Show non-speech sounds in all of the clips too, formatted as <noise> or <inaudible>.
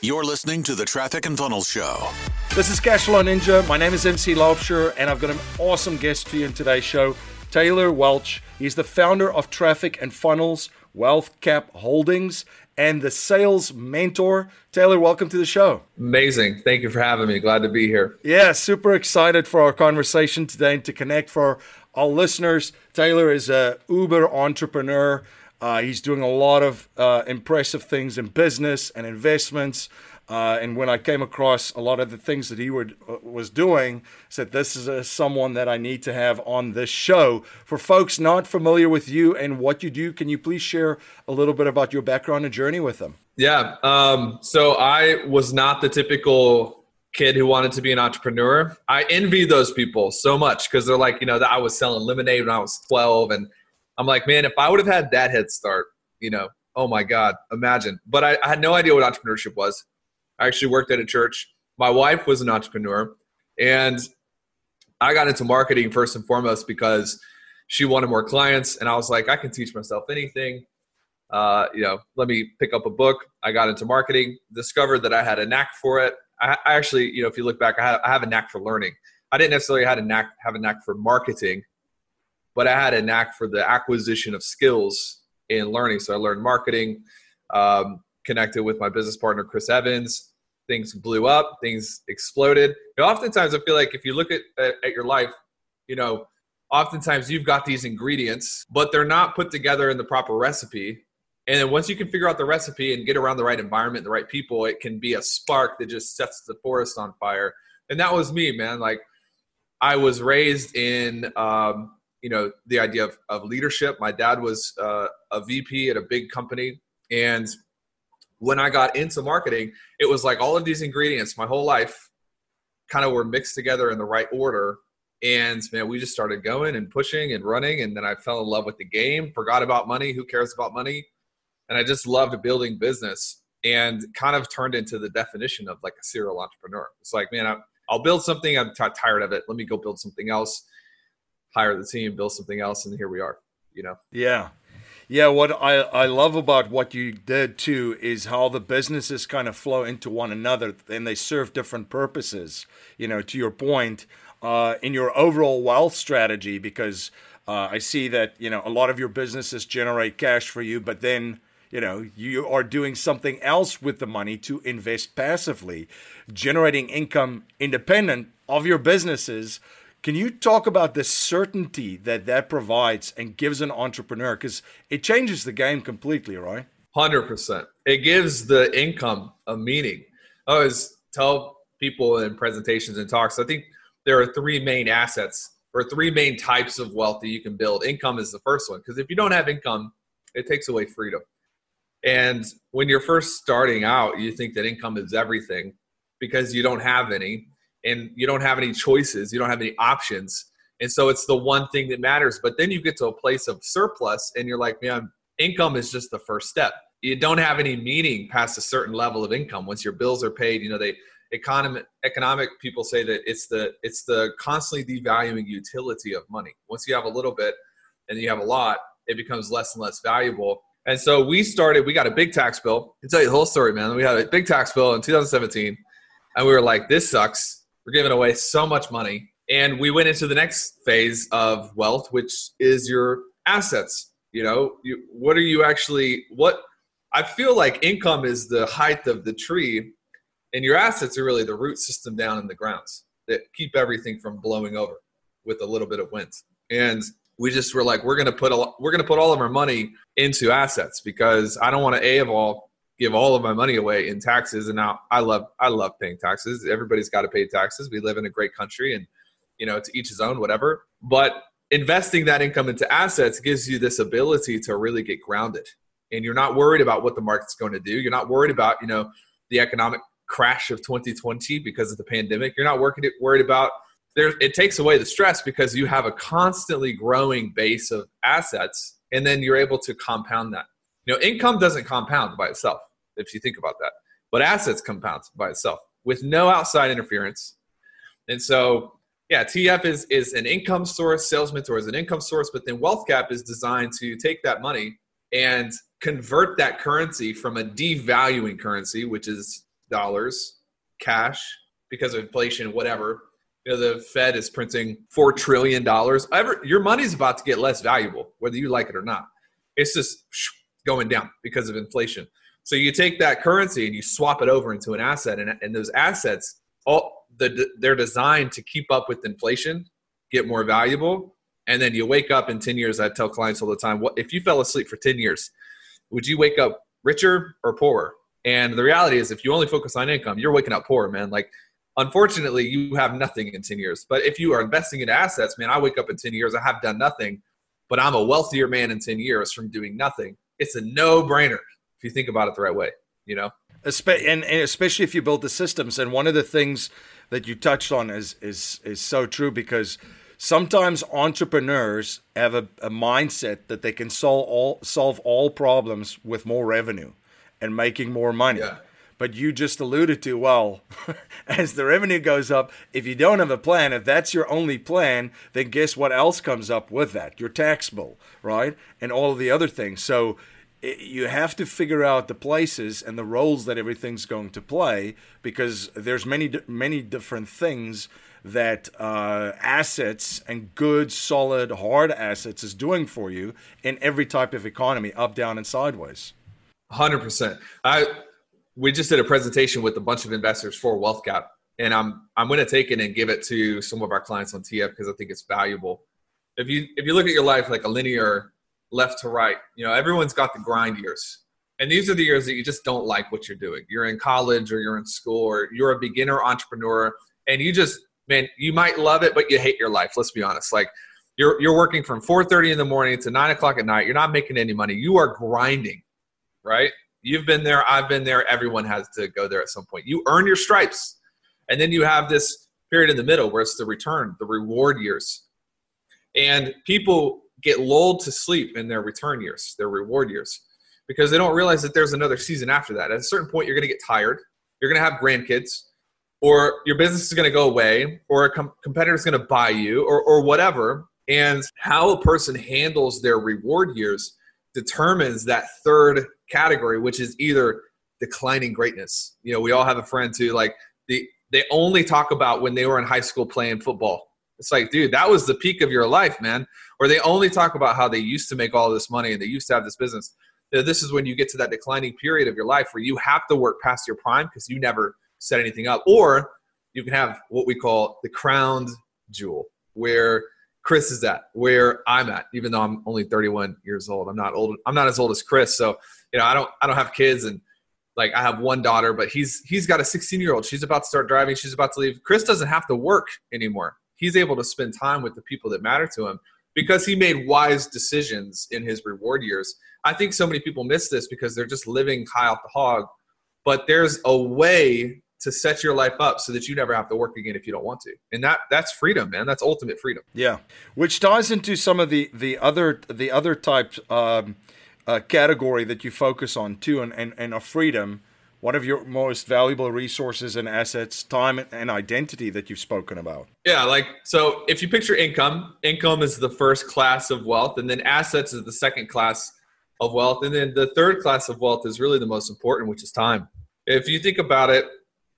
You're listening to the Traffic and Funnels Show. This is Cashflow Ninja. My name is MC Laubscher, and I've got an awesome guest for you in today's show, Taylor Welch. He's the founder of Traffic and Funnels, Wealth Cap Holdings, and the sales mentor. Taylor, welcome to the show. Amazing. Thank you for having me. Glad to be here. Yeah, super excited for our conversation today and to connect for our listeners. Taylor is a Uber entrepreneur. Uh, he's doing a lot of uh, impressive things in business and investments. Uh, and when I came across a lot of the things that he would, uh, was doing, said this is a, someone that I need to have on this show. For folks not familiar with you and what you do, can you please share a little bit about your background and journey with them? Yeah. Um, so I was not the typical kid who wanted to be an entrepreneur. I envy those people so much because they're like, you know, that I was selling lemonade when I was 12. And I'm like, man, if I would have had that head start, you know, oh my God, imagine. But I, I had no idea what entrepreneurship was. I actually worked at a church. My wife was an entrepreneur, and I got into marketing first and foremost because she wanted more clients, and I was like, I can teach myself anything. Uh, you know, let me pick up a book. I got into marketing, discovered that I had a knack for it. I, I actually, you know, if you look back, I have, I have a knack for learning. I didn't necessarily have a knack have a knack for marketing, but I had a knack for the acquisition of skills in learning. So I learned marketing, um, connected with my business partner Chris Evans. Things blew up, things exploded. You know, oftentimes, I feel like if you look at, at, your life, you know, oftentimes you've got these ingredients, but they're not put together in the proper recipe. And then once you can figure out the recipe and get around the right environment, the right people, it can be a spark that just sets the forest on fire. And that was me, man. Like I was raised in, um, you know, the idea of, of leadership. My dad was uh, a VP at a big company, and when I got into marketing, it was like all of these ingredients my whole life kind of were mixed together in the right order. And man, we just started going and pushing and running. And then I fell in love with the game, forgot about money. Who cares about money? And I just loved building business and kind of turned into the definition of like a serial entrepreneur. It's like, man, I, will build something. I'm t- tired of it. Let me go build something else, hire the team, build something else. And here we are, you know? Yeah. Yeah, what I, I love about what you did too is how the businesses kind of flow into one another and they serve different purposes. You know, to your point, uh, in your overall wealth strategy, because uh, I see that, you know, a lot of your businesses generate cash for you, but then, you know, you are doing something else with the money to invest passively, generating income independent of your businesses can you talk about the certainty that that provides and gives an entrepreneur? Because it changes the game completely, right? 100%. It gives the income a meaning. I always tell people in presentations and talks, I think there are three main assets or three main types of wealth that you can build. Income is the first one. Because if you don't have income, it takes away freedom. And when you're first starting out, you think that income is everything because you don't have any and you don't have any choices, you don't have any options. And so it's the one thing that matters. But then you get to a place of surplus and you're like, man, income is just the first step. You don't have any meaning past a certain level of income. Once your bills are paid, you know, they economic economic people say that it's the it's the constantly devaluing utility of money. Once you have a little bit and you have a lot, it becomes less and less valuable. And so we started, we got a big tax bill. I tell you the whole story, man. We had a big tax bill in 2017, and we were like, this sucks we're giving away so much money. And we went into the next phase of wealth, which is your assets. You know, you, what are you actually, what I feel like income is the height of the tree, and your assets are really the root system down in the grounds that keep everything from blowing over with a little bit of wind. And we just were like, we're gonna put a, we're gonna put all of our money into assets because I don't want to a of all give all of my money away in taxes and now i love i love paying taxes. Everybody's got to pay taxes. We live in a great country and you know to each his own whatever. But investing that income into assets gives you this ability to really get grounded and you're not worried about what the market's going to do. You're not worried about you know the economic crash of 2020 because of the pandemic. You're not working worried about there it takes away the stress because you have a constantly growing base of assets and then you're able to compound that. You know, income doesn't compound by itself, if you think about that. But assets compound by itself with no outside interference. And so, yeah, TF is, is an income source, Sales Mentor is an income source, but then Wealth Cap is designed to take that money and convert that currency from a devaluing currency, which is dollars, cash, because of inflation, whatever. You know, the Fed is printing four trillion dollars. Your money's about to get less valuable, whether you like it or not. It's just going down because of inflation. So you take that currency and you swap it over into an asset, and, and those assets, all the, they're designed to keep up with inflation, get more valuable, and then you wake up in 10 years. I tell clients all the time, what if you fell asleep for 10 years, would you wake up richer or poorer? And the reality is, if you only focus on income, you're waking up poor, man. Like, unfortunately, you have nothing in 10 years. But if you are investing in assets, man, I wake up in 10 years, I have done nothing, but I'm a wealthier man in 10 years from doing nothing. It's a no brainer if you think about it the right way, you know? And, and especially if you build the systems. And one of the things that you touched on is, is, is so true because sometimes entrepreneurs have a, a mindset that they can solve all, solve all problems with more revenue and making more money. Yeah. But you just alluded to, well, <laughs> as the revenue goes up, if you don't have a plan, if that's your only plan, then guess what else comes up with that? Your tax bill, right? And all of the other things. So you have to figure out the places and the roles that everything's going to play because there's many many different things that uh, assets and good solid hard assets is doing for you in every type of economy up down and sideways 100% i we just did a presentation with a bunch of investors for Wealth Cap, and I'm I'm going to take it and give it to some of our clients on TF because I think it's valuable. If you if you look at your life like a linear left to right, you know everyone's got the grind years, and these are the years that you just don't like what you're doing. You're in college or you're in school or you're a beginner entrepreneur, and you just man, you might love it, but you hate your life. Let's be honest, like. You're, you're working from 4.30 in the morning to 9 o'clock at night you're not making any money you are grinding right You've been there, I've been there, everyone has to go there at some point. You earn your stripes. And then you have this period in the middle where it's the return, the reward years. And people get lulled to sleep in their return years, their reward years, because they don't realize that there's another season after that. At a certain point, you're going to get tired, you're going to have grandkids, or your business is going to go away, or a com- competitor is going to buy you, or, or whatever. And how a person handles their reward years determines that third category, which is either declining greatness. You know, we all have a friend who, like the they only talk about when they were in high school playing football. It's like, dude, that was the peak of your life, man. Or they only talk about how they used to make all this money and they used to have this business. This is when you get to that declining period of your life where you have to work past your prime because you never set anything up. Or you can have what we call the crowned jewel, where Chris is at, where I'm at, even though I'm only 31 years old. I'm not old. I'm not as old as Chris. So, you know, I don't, I don't have kids and like I have one daughter, but he's, he's got a 16 year old. She's about to start driving. She's about to leave. Chris doesn't have to work anymore. He's able to spend time with the people that matter to him because he made wise decisions in his reward years. I think so many people miss this because they're just living high off the hog. But there's a way to set your life up so that you never have to work again if you don't want to and that that's freedom man that's ultimate freedom yeah which ties into some of the the other the other type um, uh, category that you focus on too and, and and a freedom one of your most valuable resources and assets time and identity that you've spoken about yeah like so if you picture income income is the first class of wealth and then assets is the second class of wealth and then the third class of wealth is really the most important which is time if you think about it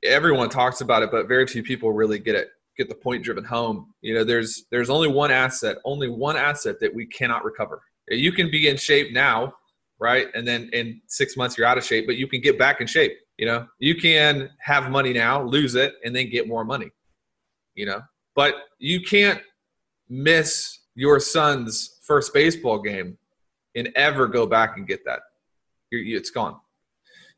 everyone talks about it, but very few people really get it get the point driven home. You know, there's there's only one asset, only one asset that we cannot recover. You can be in shape now, right? And then in six months you're out of shape, but you can get back in shape. You know, you can have money now, lose it, and then get more money. You know, but you can't miss your son's first baseball game and ever go back and get that. You're, it's gone.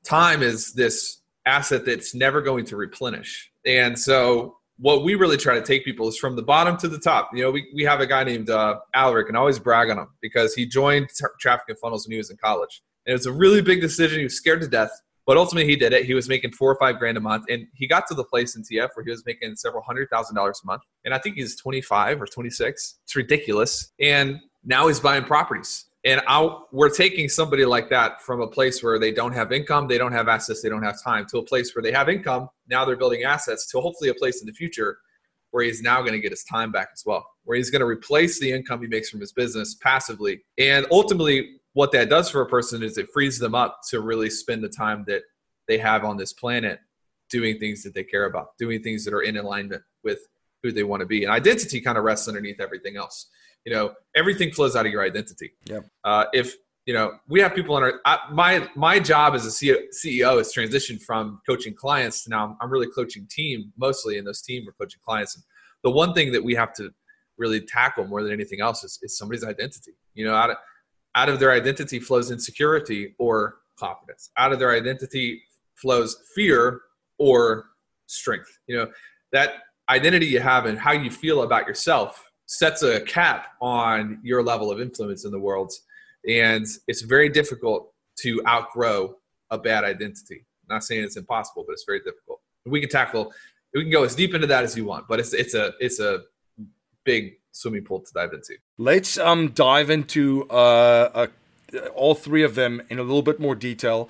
Time is this asset that's never going to replenish. And so what we really try to take people is from the bottom to the top. You know, we, we have a guy named uh, Alaric and I always brag on him because he joined tra- Traffic and Funnels when he was in college. And it was a really big decision. He was scared to death, but ultimately he did it. He was making four or five grand a month. And he got to the place in TF where he was making several hundred thousand dollars a month. And I think he's 25 or 26. It's ridiculous. And now he's buying properties and I, we're taking somebody like that from a place where they don't have income, they don't have assets, they don't have time, to a place where they have income. Now they're building assets to hopefully a place in the future where he's now going to get his time back as well, where he's going to replace the income he makes from his business passively. And ultimately, what that does for a person is it frees them up to really spend the time that they have on this planet doing things that they care about, doing things that are in alignment with who they want to be. And identity kind of rests underneath everything else. You know, everything flows out of your identity. Yeah. Uh, if you know, we have people in our I, my my job as a CEO is transitioned from coaching clients to now I'm, I'm really coaching team mostly, and those team are coaching clients. And the one thing that we have to really tackle more than anything else is, is somebody's identity. You know, out of out of their identity flows insecurity or confidence. Out of their identity flows fear or strength. You know, that identity you have and how you feel about yourself sets a cap on your level of influence in the world. And it's very difficult to outgrow a bad identity. I'm not saying it's impossible, but it's very difficult. We can tackle we can go as deep into that as you want, but it's it's a it's a big swimming pool to dive into. Let's um dive into uh, uh all three of them in a little bit more detail.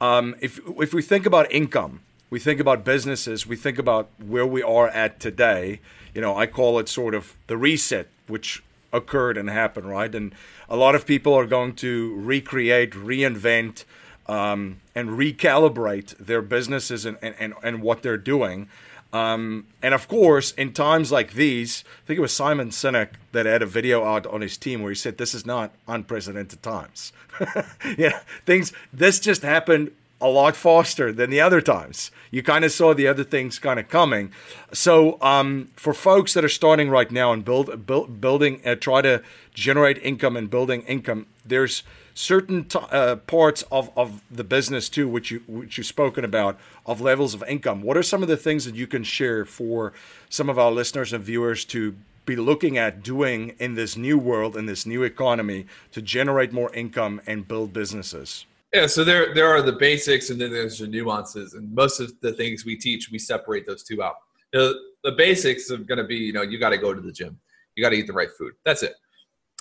Um, if if we think about income, we think about businesses, we think about where we are at today. You know, I call it sort of the reset, which occurred and happened, right? And a lot of people are going to recreate, reinvent, um, and recalibrate their businesses and, and, and what they're doing. Um, and of course, in times like these, I think it was Simon Sinek that had a video out on his team where he said, "This is not unprecedented times." <laughs> yeah, things. This just happened a lot faster than the other times. You kind of saw the other things kind of coming. So um, for folks that are starting right now and build, build building, uh, try to generate income and building income, there's certain t- uh, parts of, of the business too, which you which you've spoken about of levels of income. What are some of the things that you can share for some of our listeners and viewers to be looking at doing in this new world in this new economy to generate more income and build businesses? Yeah, so there there are the basics and then there's the nuances, and most of the things we teach, we separate those two out. Know, the basics are going to be, you know, you got to go to the gym, you got to eat the right food. That's it.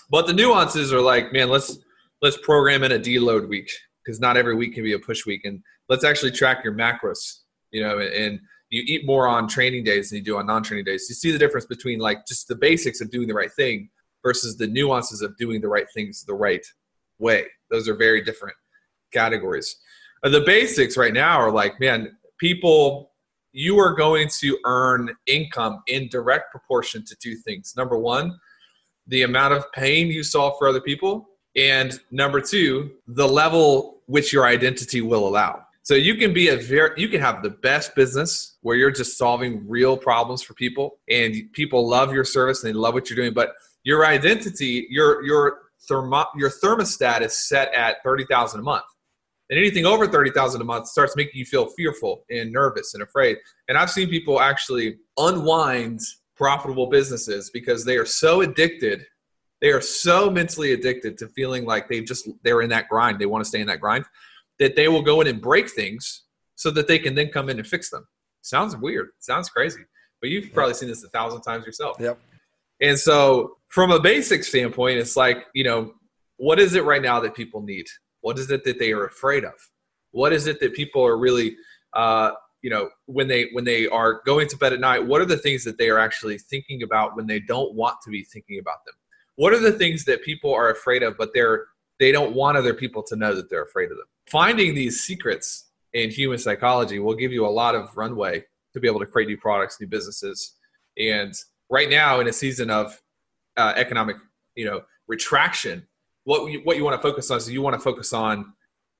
But the nuances are like, man, let's let's program in a deload week because not every week can be a push week, and let's actually track your macros. You know, and you eat more on training days than you do on non-training days. You see the difference between like just the basics of doing the right thing versus the nuances of doing the right things the right way. Those are very different categories. Uh, the basics right now are like, man, people, you are going to earn income in direct proportion to two things. Number one, the amount of pain you solve for other people. And number two, the level which your identity will allow. So you can be a very, you can have the best business where you're just solving real problems for people and people love your service and they love what you're doing. But your identity, your, your, thermo, your thermostat is set at 30,000 a month and anything over 30,000 a month starts making you feel fearful and nervous and afraid. And I've seen people actually unwind profitable businesses because they are so addicted. They are so mentally addicted to feeling like they just they're in that grind. They want to stay in that grind that they will go in and break things so that they can then come in and fix them. Sounds weird. Sounds crazy. But you've probably seen this a thousand times yourself. Yep. And so from a basic standpoint, it's like, you know, what is it right now that people need? What is it that they are afraid of? What is it that people are really, uh, you know, when they when they are going to bed at night? What are the things that they are actually thinking about when they don't want to be thinking about them? What are the things that people are afraid of, but they're they don't want other people to know that they're afraid of them? Finding these secrets in human psychology will give you a lot of runway to be able to create new products, new businesses, and right now in a season of uh, economic, you know, retraction, what you, what you want to focus on is you want to focus on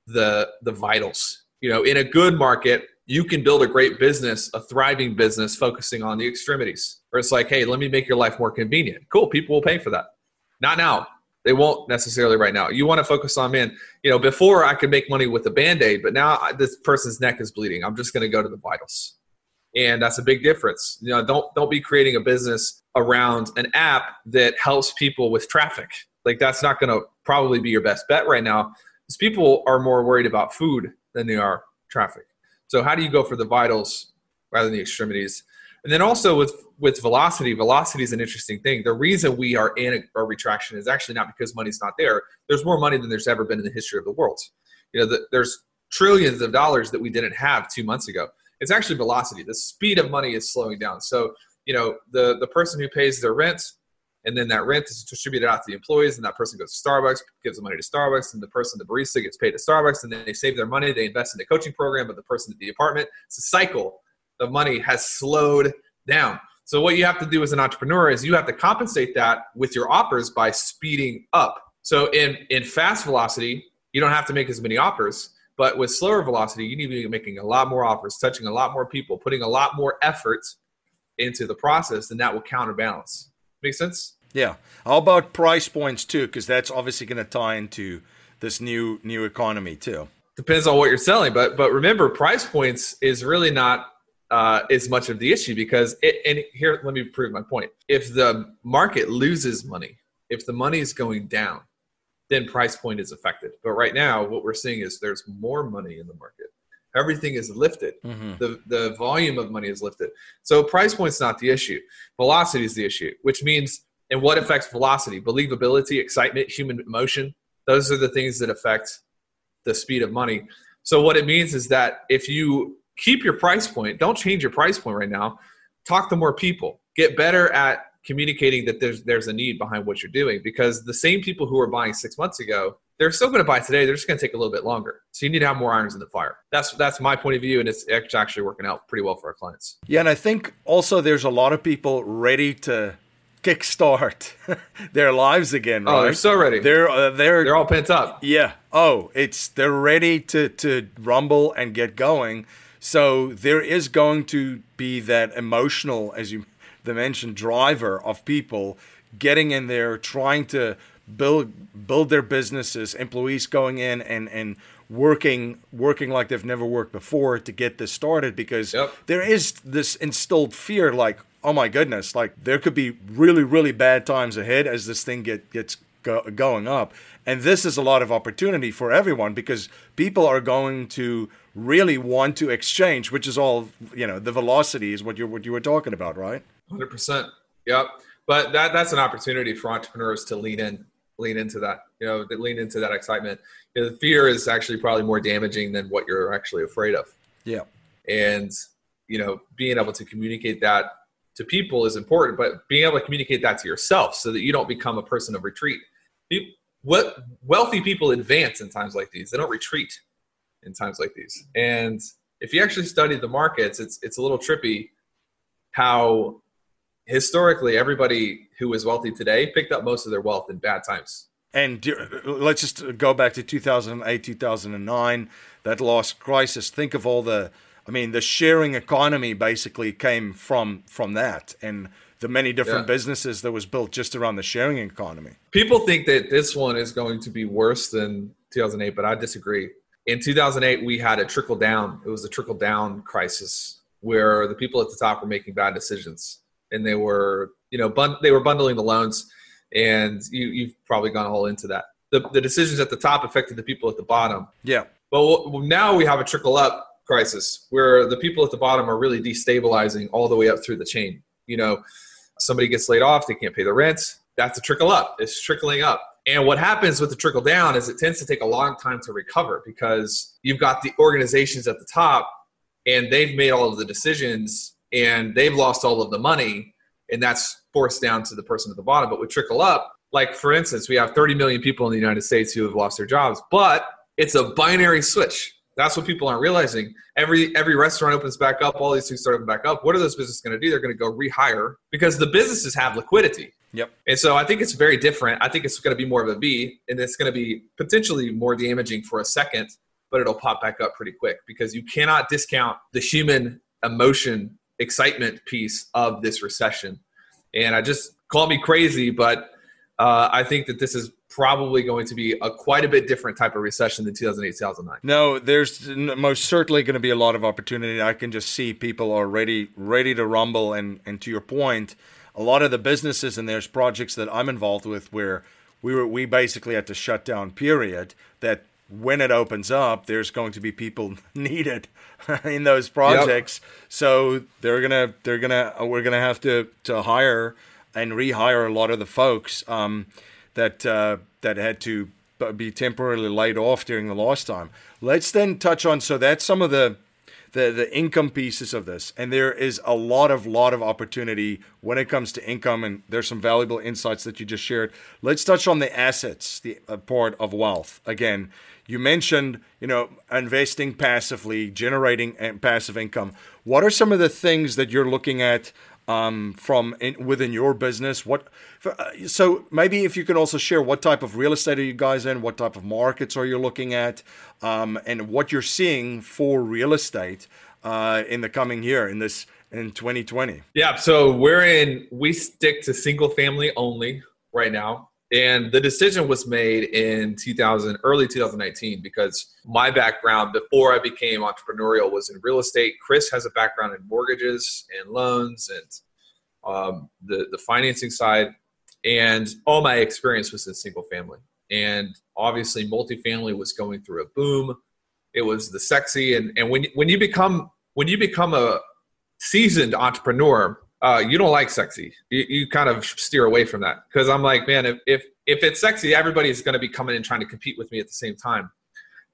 the the vitals. You know, in a good market, you can build a great business, a thriving business, focusing on the extremities. Where it's like, hey, let me make your life more convenient. Cool, people will pay for that. Not now. They won't necessarily right now. You want to focus on, man. You know, before I could make money with a band aid, but now this person's neck is bleeding. I'm just going to go to the vitals, and that's a big difference. You know, don't don't be creating a business around an app that helps people with traffic like that's not going to probably be your best bet right now because people are more worried about food than they are traffic. So how do you go for the vitals rather than the extremities? And then also with with velocity, velocity is an interesting thing. The reason we are in a, retraction is actually not because money's not there. There's more money than there's ever been in the history of the world. You know, the, there's trillions of dollars that we didn't have two months ago. It's actually velocity. The speed of money is slowing down. So, you know, the the person who pays their rent and then that rent is distributed out to the employees, and that person goes to Starbucks, gives the money to Starbucks, and the person, the barista, gets paid to Starbucks, and then they save their money, they invest in the coaching program, but the person at the apartment, it's a cycle. The money has slowed down. So what you have to do as an entrepreneur is you have to compensate that with your offers by speeding up. So in in fast velocity, you don't have to make as many offers, but with slower velocity, you need to be making a lot more offers, touching a lot more people, putting a lot more effort into the process, and that will counterbalance. Make sense? Yeah. How about price points too? Because that's obviously going to tie into this new new economy too. Depends on what you're selling, but but remember, price points is really not uh, is much of the issue because it, and here let me prove my point. If the market loses money, if the money is going down, then price point is affected. But right now, what we're seeing is there's more money in the market. Everything is lifted. Mm-hmm. The the volume of money is lifted. So price point's not the issue. Velocity is the issue, which means and what affects velocity? Believability, excitement, human emotion. Those are the things that affect the speed of money. So what it means is that if you keep your price point. Don't change your price point right now. Talk to more people. Get better at communicating that there's there's a need behind what you're doing because the same people who were buying six months ago they're still going to buy today they're just going to take a little bit longer. So you need to have more irons in the fire. That's that's my point of view and it's actually working out pretty well for our clients. Yeah and i think also there's a lot of people ready to kickstart <laughs> their lives again right? oh they're so ready. They're uh, they're they're all pent up. Yeah. Oh it's they're ready to to rumble and get going. So there is going to be that emotional, as you <laughs> mentioned, driver of people getting in there, trying to build build their businesses, employees going in and and working working like they've never worked before to get this started because yep. there is this instilled fear like oh my goodness like there could be really really bad times ahead as this thing get gets go, going up and this is a lot of opportunity for everyone because people are going to really want to exchange, which is all you know. The velocity is what you what you were talking about, right? Hundred percent. Yep. But that that's an opportunity for entrepreneurs to lean in, lean into that. You know, they lean into that excitement. You know, the fear is actually probably more damaging than what you're actually afraid of. Yeah. And you know, being able to communicate that to people is important, but being able to communicate that to yourself so that you don't become a person of retreat. What wealthy people advance in times like these. They don't retreat in times like these. And if you actually study the markets, it's it's a little trippy how historically everybody who is wealthy today picked up most of their wealth in bad times. And let's just go back to 2008, 2009, that last crisis. Think of all the, I mean, the sharing economy basically came from from that, and the many different yeah. businesses that was built just around the sharing economy. People think that this one is going to be worse than 2008, but I disagree in 2008 we had a trickle down it was a trickle down crisis where the people at the top were making bad decisions and they were you know bun- they were bundling the loans and you, you've probably gone all into that. The, the decisions at the top affected the people at the bottom. Yeah. But now we have a trickle up crisis where the people at the bottom are really destabilizing all the way up through the chain. You know somebody gets laid off they can't pay the rent that's a trickle up. It's trickling up. And what happens with the trickle down is it tends to take a long time to recover because you've got the organizations at the top and they've made all of the decisions and they've lost all of the money and that's forced down to the person at the bottom. But with trickle up, like for instance, we have 30 million people in the United States who have lost their jobs, but it's a binary switch. That's what people aren't realizing. Every every restaurant opens back up, all these things start opening back up. What are those businesses going to do? They're going to go rehire because the businesses have liquidity. Yep. And so I think it's very different. I think it's going to be more of a V, and it's going to be potentially more damaging for a second, but it'll pop back up pretty quick because you cannot discount the human emotion, excitement piece of this recession. And I just call me crazy, but uh, I think that this is probably going to be a quite a bit different type of recession than 2008 2009 no there's most certainly going to be a lot of opportunity. I can just see people are ready ready to rumble. And and to your point a lot of the businesses and there's projects that I'm involved with where we were we basically had to shut down period that when it opens up there's going to be people <laughs> needed <laughs> in those projects yep. so they're gonna they're gonna we're gonna have to to hire and rehire a lot of the folks um, that uh, that had to be temporarily laid off during the last time let's then touch on so that's some of the the the income pieces of this, and there is a lot of lot of opportunity when it comes to income, and there's some valuable insights that you just shared. Let's touch on the assets, the uh, part of wealth. Again, you mentioned you know investing passively, generating passive income. What are some of the things that you're looking at? Um, from in, within your business, what? Uh, so maybe if you can also share what type of real estate are you guys in, what type of markets are you looking at, um, and what you're seeing for real estate uh, in the coming year in this in 2020. Yeah, so we're in. We stick to single family only right now, and the decision was made in 2000, early 2019, because my background before I became entrepreneurial was in real estate. Chris has a background in mortgages and loans and um, the the financing side, and all my experience was in single family and obviously multifamily was going through a boom. It was the sexy, and and when when you become when you become a seasoned entrepreneur, uh, you don't like sexy. You, you kind of steer away from that because I'm like, man, if if if it's sexy, everybody's going to be coming and trying to compete with me at the same time.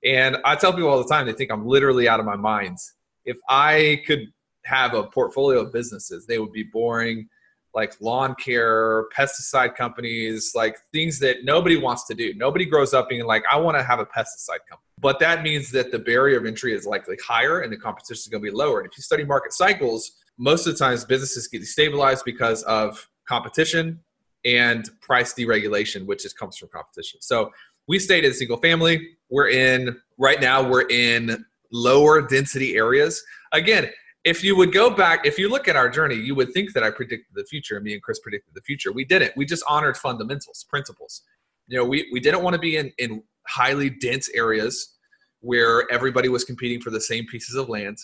And I tell people all the time, they think I'm literally out of my mind. If I could have a portfolio of businesses, they would be boring like lawn care, pesticide companies, like things that nobody wants to do. Nobody grows up being like, I want to have a pesticide company. But that means that the barrier of entry is likely higher and the competition is going to be lower. And if you study market cycles, most of the times businesses get destabilized because of competition and price deregulation, which is comes from competition. So we stayed in single family. We're in right now, we're in lower density areas. Again, if you would go back, if you look at our journey, you would think that I predicted the future. Me and Chris predicted the future. We didn't. We just honored fundamentals, principles. You know, we, we didn't want to be in, in highly dense areas where everybody was competing for the same pieces of land.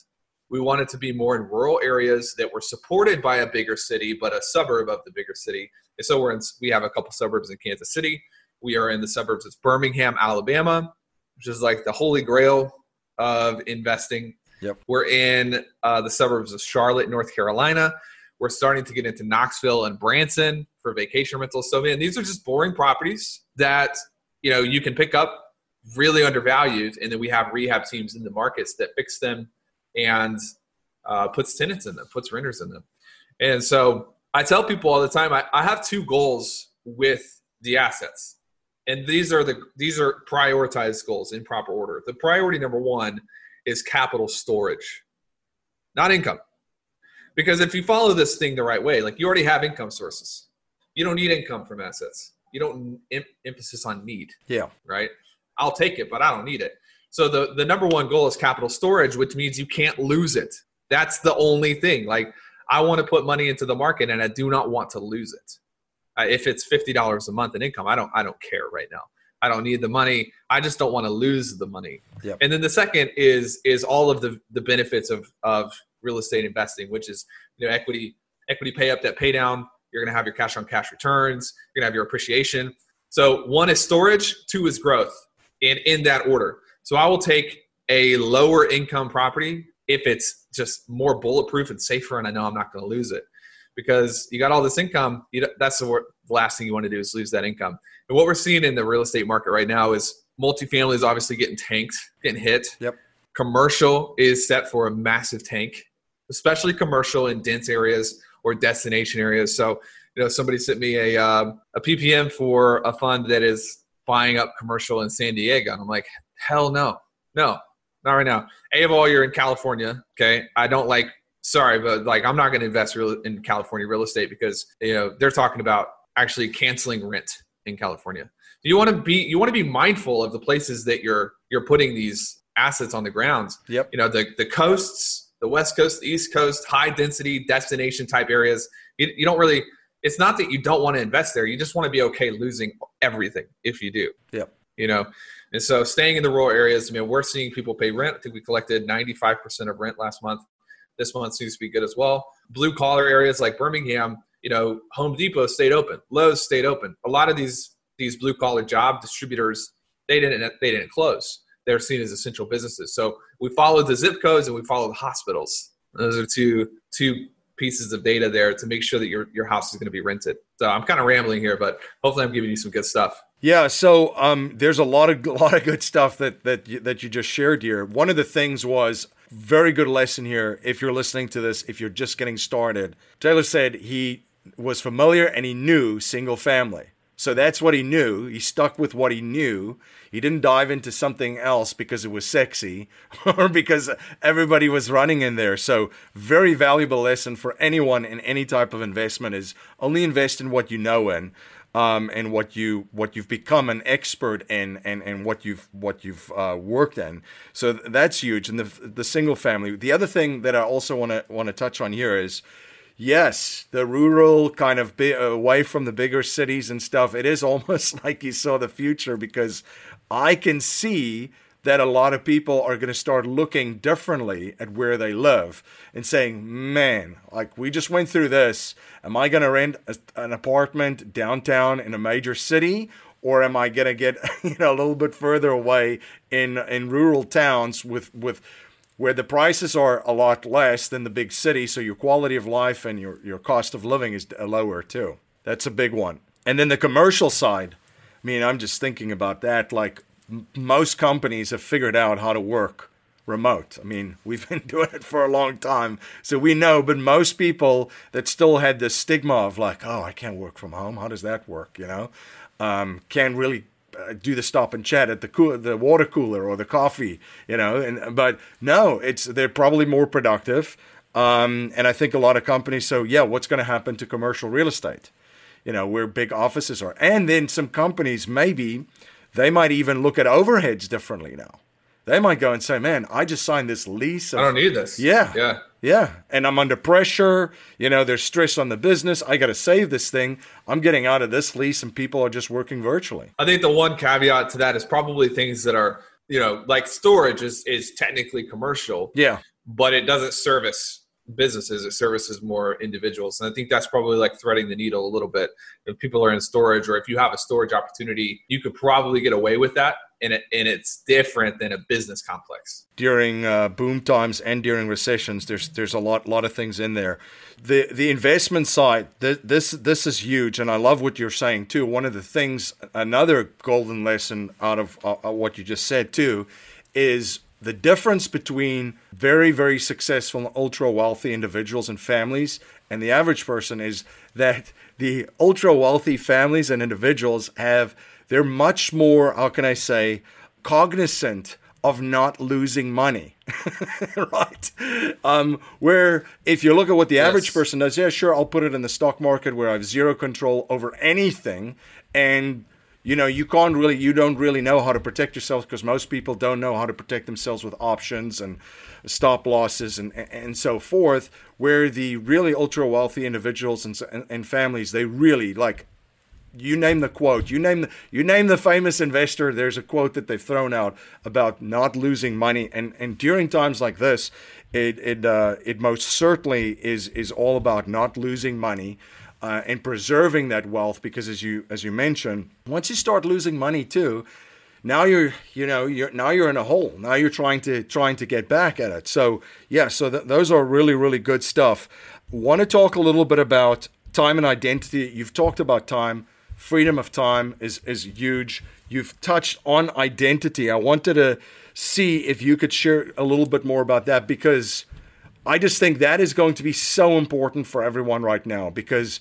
We wanted to be more in rural areas that were supported by a bigger city, but a suburb of the bigger city. And so we're in, we have a couple suburbs in Kansas City. We are in the suburbs of Birmingham, Alabama, which is like the holy grail of investing Yep. We're in uh, the suburbs of Charlotte, North Carolina. We're starting to get into Knoxville and Branson for vacation rentals. So, man, these are just boring properties that you know you can pick up really undervalued, and then we have rehab teams in the markets that fix them and uh, puts tenants in them, puts renters in them. And so, I tell people all the time, I, I have two goals with the assets, and these are the these are prioritized goals in proper order. The priority number one is capital storage, not income. Because if you follow this thing the right way, like you already have income sources, you don't need income from assets. You don't em- emphasis on need. Yeah. Right. I'll take it, but I don't need it. So the the number one goal is capital storage, which means you can't lose it. That's the only thing. Like I want to put money into the market, and I do not want to lose it. Uh, if it's fifty dollars a month in income, I don't I don't care right now. I don't need the money. I just don't want to lose the money. Yep. And then the second is is all of the the benefits of of real estate investing, which is you know equity equity pay up, debt pay down. You're going to have your cash on cash returns. You're going to have your appreciation. So one is storage, two is growth, and in that order. So I will take a lower income property if it's just more bulletproof and safer, and I know I'm not going to lose it because you got all this income. You, that's the last thing you want to do is lose that income. And what we're seeing in the real estate market right now is multifamily is obviously getting tanked, getting hit. Yep. Commercial is set for a massive tank, especially commercial in dense areas or destination areas. So, you know, somebody sent me a uh, a PPM for a fund that is buying up commercial in San Diego, and I'm like, hell no, no, not right now. A of all, you're in California. Okay, I don't like. Sorry, but like, I'm not going to invest real, in California real estate because you know they're talking about actually canceling rent in California. You want to be you want to be mindful of the places that you're you're putting these assets on the grounds. Yep. You know the the coasts, the west coast, the east coast, high density destination type areas. You, you don't really. It's not that you don't want to invest there. You just want to be okay losing everything if you do. Yep. You know, and so staying in the rural areas. I mean, we're seeing people pay rent. I think we collected 95% of rent last month. This month seems to be good as well. Blue collar areas like Birmingham, you know, Home Depot stayed open, Lowe's stayed open. A lot of these these blue collar job distributors, they didn't they didn't close. They're seen as essential businesses. So we followed the zip codes and we followed the hospitals. Those are two two pieces of data there to make sure that your your house is going to be rented. So I'm kind of rambling here, but hopefully I'm giving you some good stuff. Yeah, so um, there's a lot of a <laughs> lot of good stuff that that you, that you just shared here. One of the things was very good lesson here if you're listening to this, if you're just getting started. Taylor said he was familiar and he knew single family. So that's what he knew. He stuck with what he knew. He didn't dive into something else because it was sexy <laughs> or because everybody was running in there. So, very valuable lesson for anyone in any type of investment is only invest in what you know in. Um, and what you what you've become an expert in, and, and what you've what you've uh, worked in, so that's huge. And the the single family. The other thing that I also want to want to touch on here is, Yes, the rural kind of bi- away from the bigger cities and stuff. It is <laughs> almost like you saw the future because I can see that a lot of people are going to start looking differently at where they live and saying, man, like we just went through this. Am I going to rent a, an apartment downtown in a major city? Or am I going to get <laughs> you know a little bit further away in in rural towns with with where the prices are a lot less than the big city, so your quality of life and your, your cost of living is uh, lower too. That's a big one. And then the commercial side, I mean, I'm just thinking about that. Like most companies have figured out how to work remote. I mean, <laughs> we've been doing it for a long time, so we know. But most people that still had this stigma of like, oh, I can't work from home. How does that work? You know, um, can't really uh, do the stop and chat at the cool, the water cooler or the coffee, you know. And but no, it's they're probably more productive. Um, and I think a lot of companies. So yeah, what's going to happen to commercial real estate? You know, where big offices are, and then some companies maybe they might even look at overheads differently now. They might go and say, "Man, I just signed this lease. Of, I don't need this." Yeah, yeah, yeah. And I'm under pressure. You know, there's stress on the business. I got to save this thing. I'm getting out of this lease, and people are just working virtually. I think the one caveat to that is probably things that are, you know, like storage is is technically commercial. Yeah, but it doesn't service businesses it services more individuals and i think that's probably like threading the needle a little bit if people are in storage or if you have a storage opportunity you could probably get away with that and, it, and it's different than a business complex. During uh, boom times and during recessions, there's there's a lot lot of things in there. The the investment side, th- this this is huge, and I love what you're saying too. One of the things, another golden lesson out of uh, uh what you just said too, is the difference between very very successful ultra wealthy individuals and families and the average person is that the ultra wealthy families and individuals have they're much more, how can I say, cognizant of not losing money, <laughs> right? Um, where if you look at what the yes. average person does, yeah, sure, I'll put it in the stock market where I have zero control over anything, and you know you can't really, you don't really know how to protect yourself because most people don't know how to protect themselves with options and stop losses and and so forth. Where the really ultra wealthy individuals and, and, families, they really like you name the quote. You name the, you name the famous investor. There's a quote that they've thrown out about not losing money, and and during times like this, it it uh, it most certainly is is all about not losing money. Uh, and preserving that wealth because as you as you mentioned once you start losing money too now you're you know you're now you're in a hole. Now you're trying to trying to get back at it. So yeah so th- those are really really good stuff. Want to talk a little bit about time and identity. You've talked about time. Freedom of time is is huge. You've touched on identity. I wanted to see if you could share a little bit more about that because I just think that is going to be so important for everyone right now because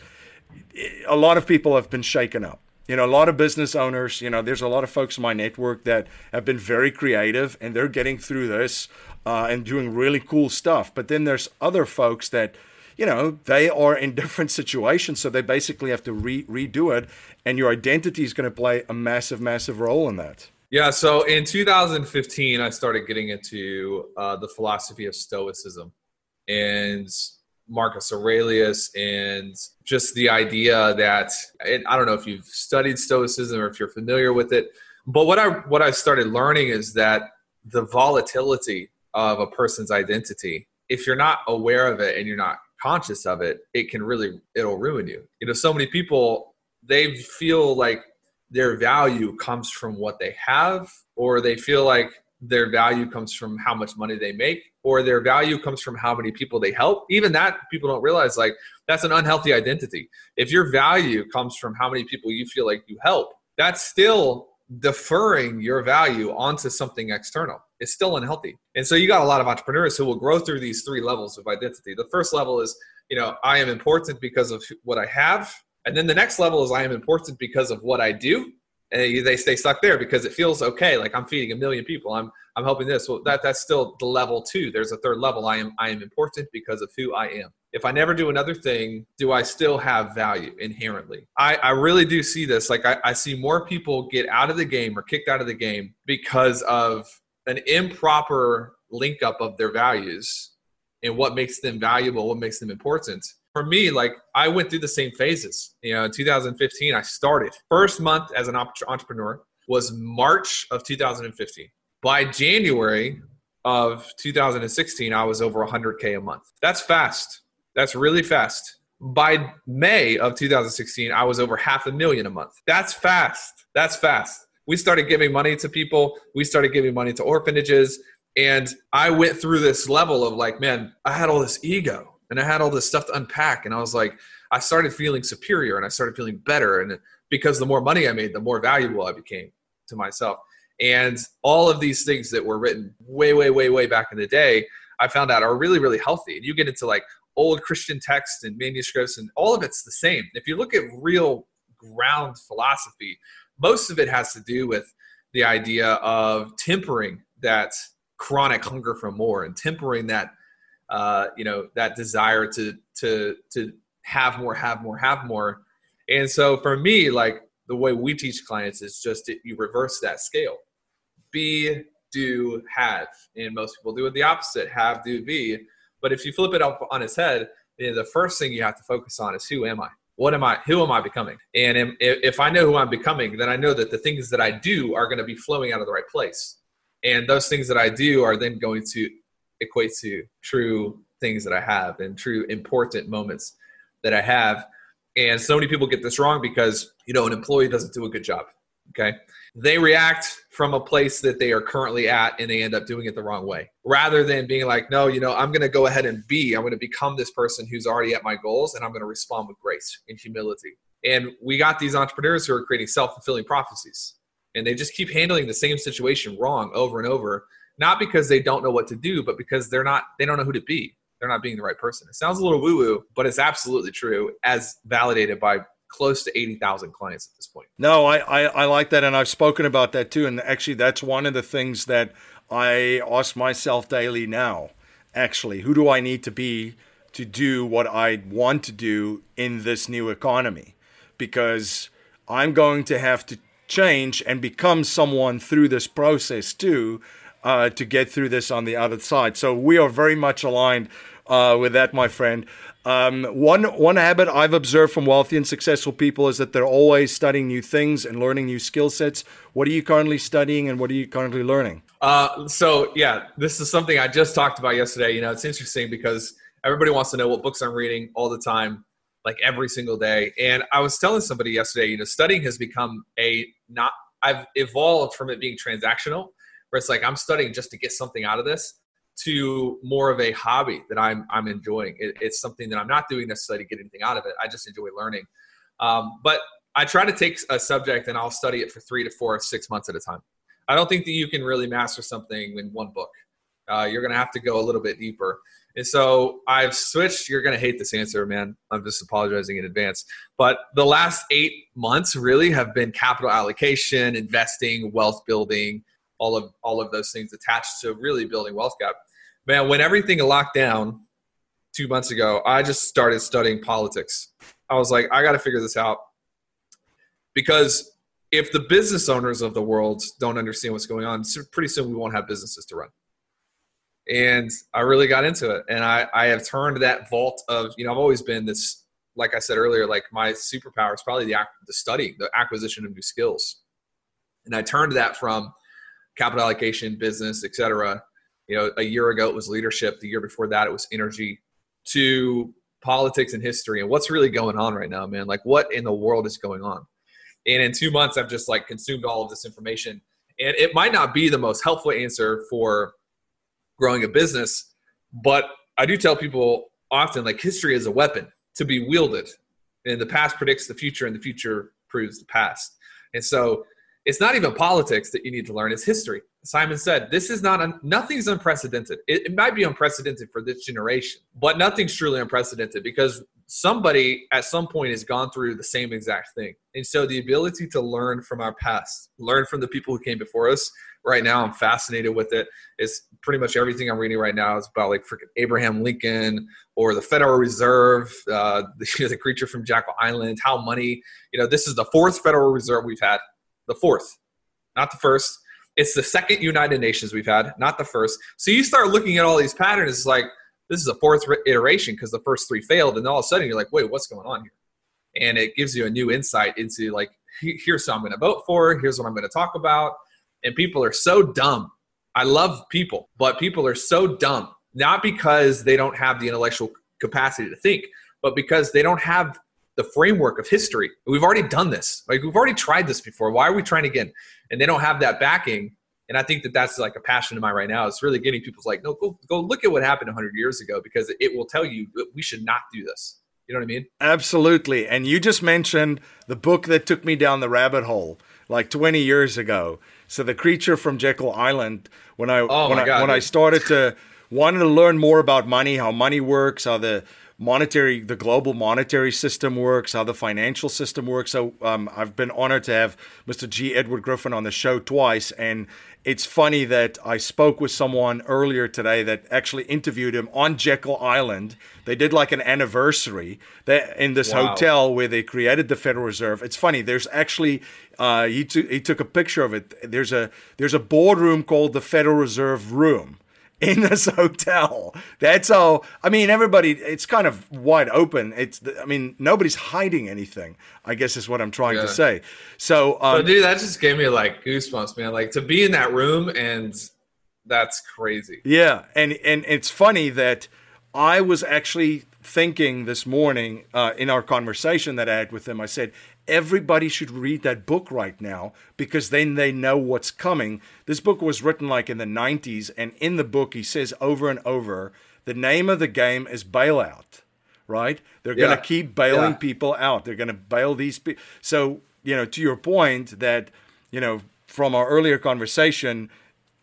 a lot of people have been shaken up. You know, a lot of business owners, you know, there's a lot of folks in my network that have been very creative and they're getting through this uh, and doing really cool stuff. But then there's other folks that you know, they are in <laughs> different situations. So they basically have to re- redo it. And your identity is going to play a massive, massive role in that. Yeah. So in 2015, I started getting into uh, the philosophy of Stoicism and Marcus Aurelius and just the idea that I don't know if you've studied Stoicism or if you're familiar with it, but what I what I started learning is that the volatility of a person's identity, if you're not aware of it and you're not conscious of it, it can really it'll ruin you. You know, so many people they feel like their value comes from what they have, or they feel like their value comes from how much money they make, or their value comes from how many people they help. Even that people don't realize like that's an unhealthy identity. If your value comes from how many people you feel like you help, that's still deferring your value onto something external. It's still unhealthy. And so you got a lot of entrepreneurs who will grow through these three levels of identity. The first level is, you know, I am important because of what I have. And then the next level is I am important because of what I do. And they stay stuck there because it feels okay. Like I'm feeding a million people. I'm I'm helping this. Well, that that's still the level two. There's a third level. I am I am important because of who I am if I never do another thing, do I still have value inherently? I, I really do see this. Like, I, I see more people get out of the game or kicked out of the game because of an improper link up of their values and what makes them valuable, what makes them important. For me, like I went through the same phases. You know, in 2015, I started. First month as an entrepreneur was March of 2015. By January of 2016, I was over 100K a month. That's fast. That's really fast. By May of 2016, I was over half a million a month. That's fast. That's fast. We started giving money to people, we started giving money to orphanages. And I went through this level of like, man, I had all this ego and I had all this stuff to unpack. And I was like, I started feeling superior and I started feeling better. And because the more money I made, the more valuable I became to myself. And all of these things that were written way, way, way, way back in the day, I found out are really, really healthy. And you get into like old Christian texts and manuscripts, and all of it's the same. If you look at real ground philosophy, most of it has to do with the idea of tempering that chronic hunger for more and tempering that uh, you know that desire to to to have more, have more, have more. And so for me, like the way we teach clients is just to, you reverse that scale. Be, do, have. And most people do it the opposite have, do, be. But if you flip it up on its head, you know, the first thing you have to focus on is who am I? What am I? Who am I becoming? And if I know who I'm becoming, then I know that the things that I do are going to be flowing out of the right place. And those things that I do are then going to equate to true things that I have and true important moments that I have. And so many people get this wrong because, you know, an employee doesn't do a good job. Okay they react from a place that they are currently at and they end up doing it the wrong way rather than being like no you know i'm going to go ahead and be i'm going to become this person who's already at my goals and i'm going to respond with grace and humility and we got these entrepreneurs who are creating self-fulfilling prophecies and they just keep handling the same situation wrong over and over not because they don't know what to do but because they're not they don't know who to be they're not being the right person it sounds a little woo woo but it's absolutely true as validated by close to 80,000 clients at this point. No, I, I, I, like that. And I've spoken about that too. And actually, that's one of the things that I ask myself daily now. Actually, who do I need to be to do what I want to do in this new economy? Because I'm going to have to change and become someone through this process too uh, to get through this on the other side. So we are very much aligned uh, with that, my friend. Um, one one habit I've observed from wealthy and successful people is that they're always studying new things and learning new skill sets. What are you currently studying, and what are you currently learning? Uh, so yeah, this is something I just talked about yesterday. You know, it's interesting because everybody wants to know what books I'm reading all the time, like every single day. And I was telling somebody yesterday, you know, studying has become a not. I've evolved from it being transactional, where it's like I'm studying just to get something out of this to more of a hobby that I'm I'm enjoying. It, it's something that I'm not doing necessarily to get anything out of it. I just enjoy learning. Um, but I try to take a subject and I'll study it for three to four, six months at a time. I don't think that you can really master something in one book. Uh, you're going to have to go a little bit deeper. And so I've switched. You're going to hate this answer, man. I'm just apologizing in advance. But the last eight months really have been capital allocation, investing, wealth building, all of all of those things attached to really building wealth gap man, when everything locked down two months ago, I just started studying politics. I was like, I got to figure this out because if the business owners of the world don't understand what's going on, pretty soon we won't have businesses to run. And I really got into it, and I, I have turned that vault of you know I've always been this like I said earlier, like my superpower is probably the the study, the acquisition of new skills, and I turned that from capital allocation, business, etc you know, a year ago it was leadership. The year before that it was energy. To politics and history and what's really going on right now, man. Like, what in the world is going on? And in two months, I've just like consumed all of this information. And it might not be the most helpful answer for growing a business, but I do tell people often like history is a weapon to be wielded. And the past predicts the future, and the future proves the past. And so it's not even politics that you need to learn; it's history. Simon said, "This is not un- nothing's unprecedented. It, it might be unprecedented for this generation, but nothing's truly unprecedented because somebody at some point has gone through the same exact thing. And so the ability to learn from our past, learn from the people who came before us. Right now, I'm fascinated with it. It's pretty much everything I'm reading right now is about like freaking Abraham Lincoln or the Federal Reserve, uh, the, <laughs> the creature from Jekyll Island, how money, you know, this is the fourth Federal Reserve we've had, the fourth, not the first. It's the second United Nations we've had, not the first. So you start looking at all these patterns, it's like, this is a fourth iteration because the first three failed, and all of a sudden you're like, wait, what's going on here? And it gives you a new insight into like, here's what I'm going to vote for, here's what I'm going to talk about, and people are so dumb. I love people, but people are so dumb not because they don't have the intellectual capacity to think, but because they don't have the framework of history. We've already done this. Like we've already tried this before. Why are we trying again? And they don't have that backing and I think that that's like a passion of mine right now. It's really getting people's like, no, go go look at what happened 100 years ago because it will tell you that we should not do this. You know what I mean? Absolutely. And you just mentioned the book that took me down the rabbit hole like 20 years ago. So the creature from Jekyll Island. When I oh when I God, when I started to wanted to learn more about money, how money works, how the monetary the global monetary system works how the financial system works so um, i've been honored to have mr g edward griffin on the show twice and it's funny that I spoke with someone earlier today that actually interviewed him on Jekyll Island. They did like an anniversary in this wow. hotel where they created the Federal Reserve. It's funny. There's actually uh, he, t- he took a picture of it. There's a there's a boardroom called the Federal Reserve Room in this hotel. That's all. I mean, everybody. It's kind of wide open. It's. I mean, nobody's hiding anything. I guess is what I'm trying yeah. to say. So, um, dude, that just gave me like goosebumps, man. Like to be in that room and that's crazy. Yeah, and and it's funny that I was actually thinking this morning uh, in our conversation that I had with him. I said, everybody should read that book right now because then they know what's coming. This book was written like in the 90s, and in the book, he says over and over the name of the game is bailout, right? They're yeah. going to keep bailing yeah. people out. They're going to bail these people. So, you know, to your point that, you know, from our earlier conversation,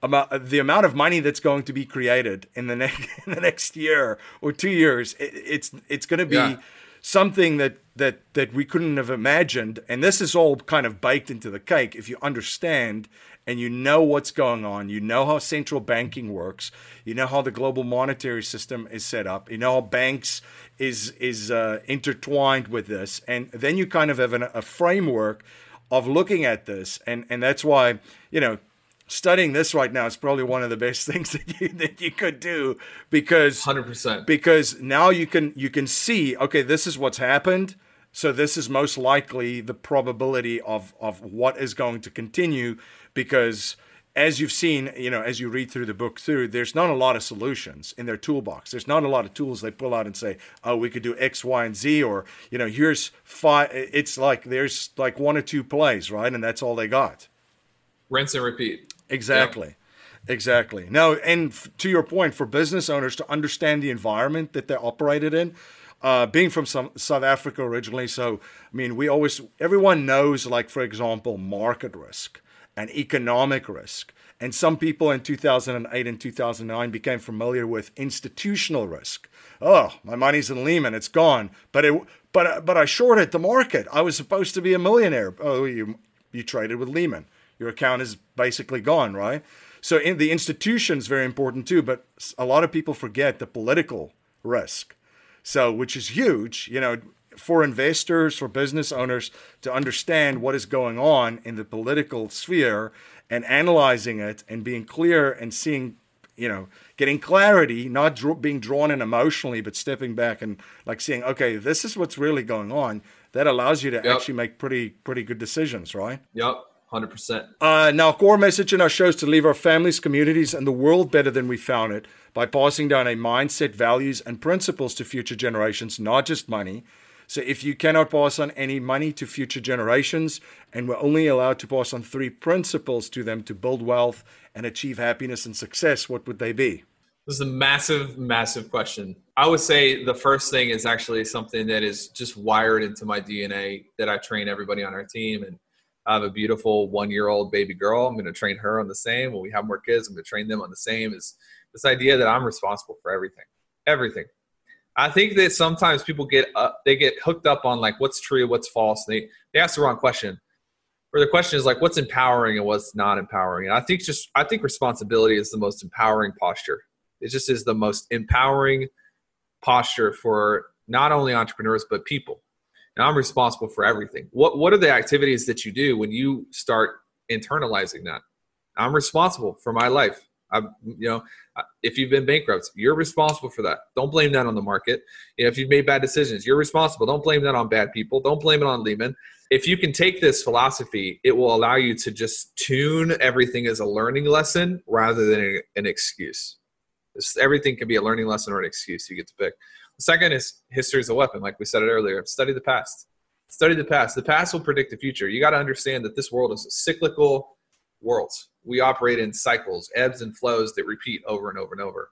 about the amount of money that's going to be created in the next <laughs> in the next year or two years, it, it's it's going to be yeah. something that that that we couldn't have imagined. And this is all kind of baked into the cake. If you understand and you know what's going on you know how central banking works you know how the global monetary system is set up you know how banks is is uh, intertwined with this and then you kind of have an, a framework of looking at this. And and that's why you know studying this right now is probably one of the best <laughs> things that you that you could do because 100% because now you can you can see okay this is what's happened so this is most likely the probability of of what is going to continue because as you've seen, you know, as you read through the book through, there's not a lot of solutions in their toolbox. There's not a lot of tools they pull out and say, "Oh, we could do X, Y, and Z," or you know, here's five. It's like there's like one or two plays, right, and that's all they got. Rinse and repeat. Exactly. Yep. Exactly. Now, and f- to your point, for business owners to understand the environment that they're operated in, uh, being from some, South Africa originally, so I mean, we always everyone knows, like for example, market risk and economic risk, and some people in 2008 and 2009 became familiar with institutional risk. Oh, my money's in Lehman, it's gone, but it, but but I shorted the market. I was supposed to be a millionaire. Oh, you you traded with Lehman your account is basically gone, right? So in the institution is very important too, but a lot of people forget the political risk. So which is huge, you know, for investors, for business owners to understand what is going on in the political sphere and analyzing it and being clear and seeing, you know, getting clarity, not dr- being drawn in emotionally, but stepping back and like seeing, okay, this is what's really going on. That allows you to yep. actually make pretty pretty good decisions, right? Yep. 100%. Uh, now, core message in our show is to leave our families, communities, and the world better than we found it by passing down a mindset, values, and principles to future generations, not just money. So, if you cannot pass on any money to future generations, and we're only allowed to pass on three principles to them to build wealth and achieve happiness and success, what would they be? This is a massive, massive question. I would say the first thing is actually something that is just wired into my DNA that I train everybody on our team. And I have a beautiful one year old baby girl. I'm going to train her on the same. When we have more kids, I'm going to train them on the same. Is this idea that I'm responsible for everything, everything. I think that sometimes people get up, they get hooked up on like what's true, what's false. They they ask the wrong question. Or the question is like what's empowering and what's not empowering. And I think just I think responsibility is the most empowering posture. It just is the most empowering posture for not only entrepreneurs but people and I'm responsible for everything. What what are the activities that you do when you start internalizing that? I'm responsible for my life. I'm, you know, uh, if you've been bankrupt, you're responsible for that. Don't blame that on the market. You know, if you've made bad decisions, you're responsible. Don't blame that on bad people. Don't blame it on Lehman. If you can take this philosophy, it will allow you to just tune everything as a learning lesson rather than an excuse. everything can be a learning lesson or an excuse. You get to pick. The second is history is a weapon, like we said it earlier. Study the past. Study the past. The past will predict the future. You got to understand that this world is a cyclical world. We operate in cycles, ebbs and flows that repeat over and over and over.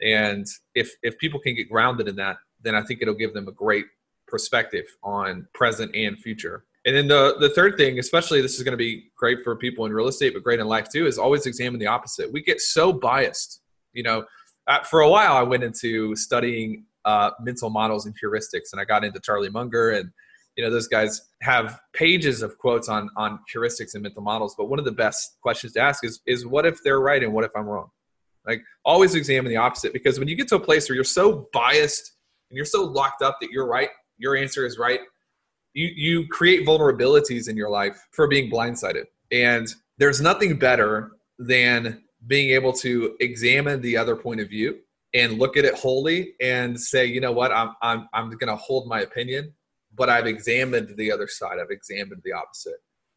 And if if people can get grounded in that, then I think it'll give them a great perspective on present and future. And then the the third thing, especially this is going to be great for people in real estate, but great in life too, is always examine the opposite. We get so biased. You know, uh, for a while I went into studying uh, mental models and heuristics. And I got into Charlie Munger and you know those guys have pages of quotes on on heuristics and mental models. But one of the best questions to ask is is what if they're right and what if I'm wrong? Like always examine the opposite because when you get to a place where you're so biased and you're so locked up that you're right, your answer is right, you you create vulnerabilities in your life for being blindsided. And there's nothing better than being able to examine the other point of view and look at it wholly and say, you know what, I'm I'm I'm to hold my opinion, but I've examined the other side. I've examined the opposite.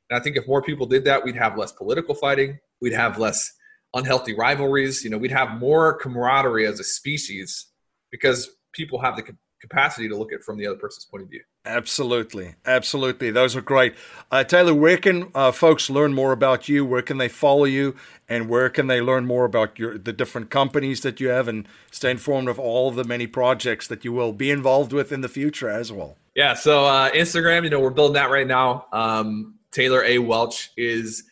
And I think if more people did that, we'd have less political fighting. We'd have less unhealthy rivalries. You know, we'd have more camaraderie as a species because people have the capacity to look at from the other person's point of view. Absolutely, absolutely. Those are great. Uh, Taylor, where can uh, folks learn more about you? Where can they follow you, and where can they learn more about your the different companies that you have, and stay informed of all of the many projects that you will be involved with in the future as well? Yeah. So uh, Instagram, you know, we're building that right now. Um, Taylor A Welch is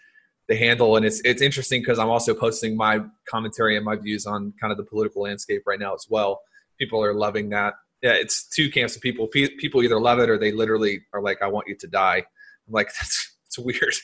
the handle, and it's it's interesting because I'm also posting my commentary and my views on kind of the political landscape right now as well. People are loving that yeah, it's two camps of people. People either love it or they literally are like, "I want you to die." I'm like, <laughs> that's it's weird,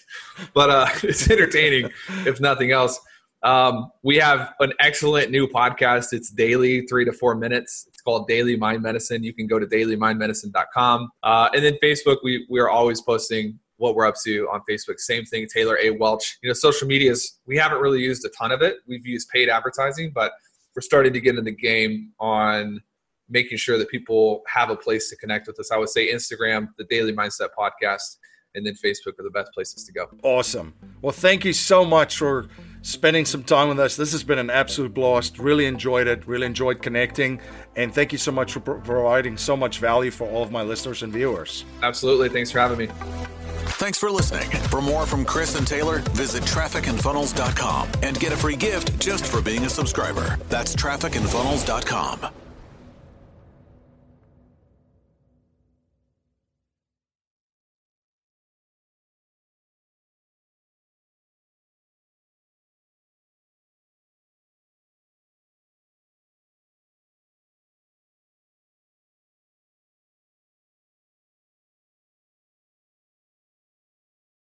but uh, <laughs> it's entertaining if nothing else. Um, we have an excellent new podcast. It's daily, three to four minutes. It's called Daily Mind Medicine. You can go to dailymindmedicine.com. Uh, and then Facebook, we, we are always posting what we're up to on Facebook. Same thing, Taylor A. Welch. You know, social medias, we haven't really used a ton of it. We've used paid advertising, but we're starting to get in the game on making sure that people have a place to connect with us. I would say Instagram, the Daily Mindset Podcast, and then Facebook are the best places to go. Awesome. Well, thank you so much for spending some time with us. This has been an absolute blast. Really enjoyed it. Really enjoyed connecting. And thank you so much for providing so much value for all of my listeners and viewers. Absolutely. Thanks for having me. Thanks for listening. For more from Chris and Taylor, visit trafficandfunnels.com and get a free gift just for being a subscriber. That's trafficandfunnels.com.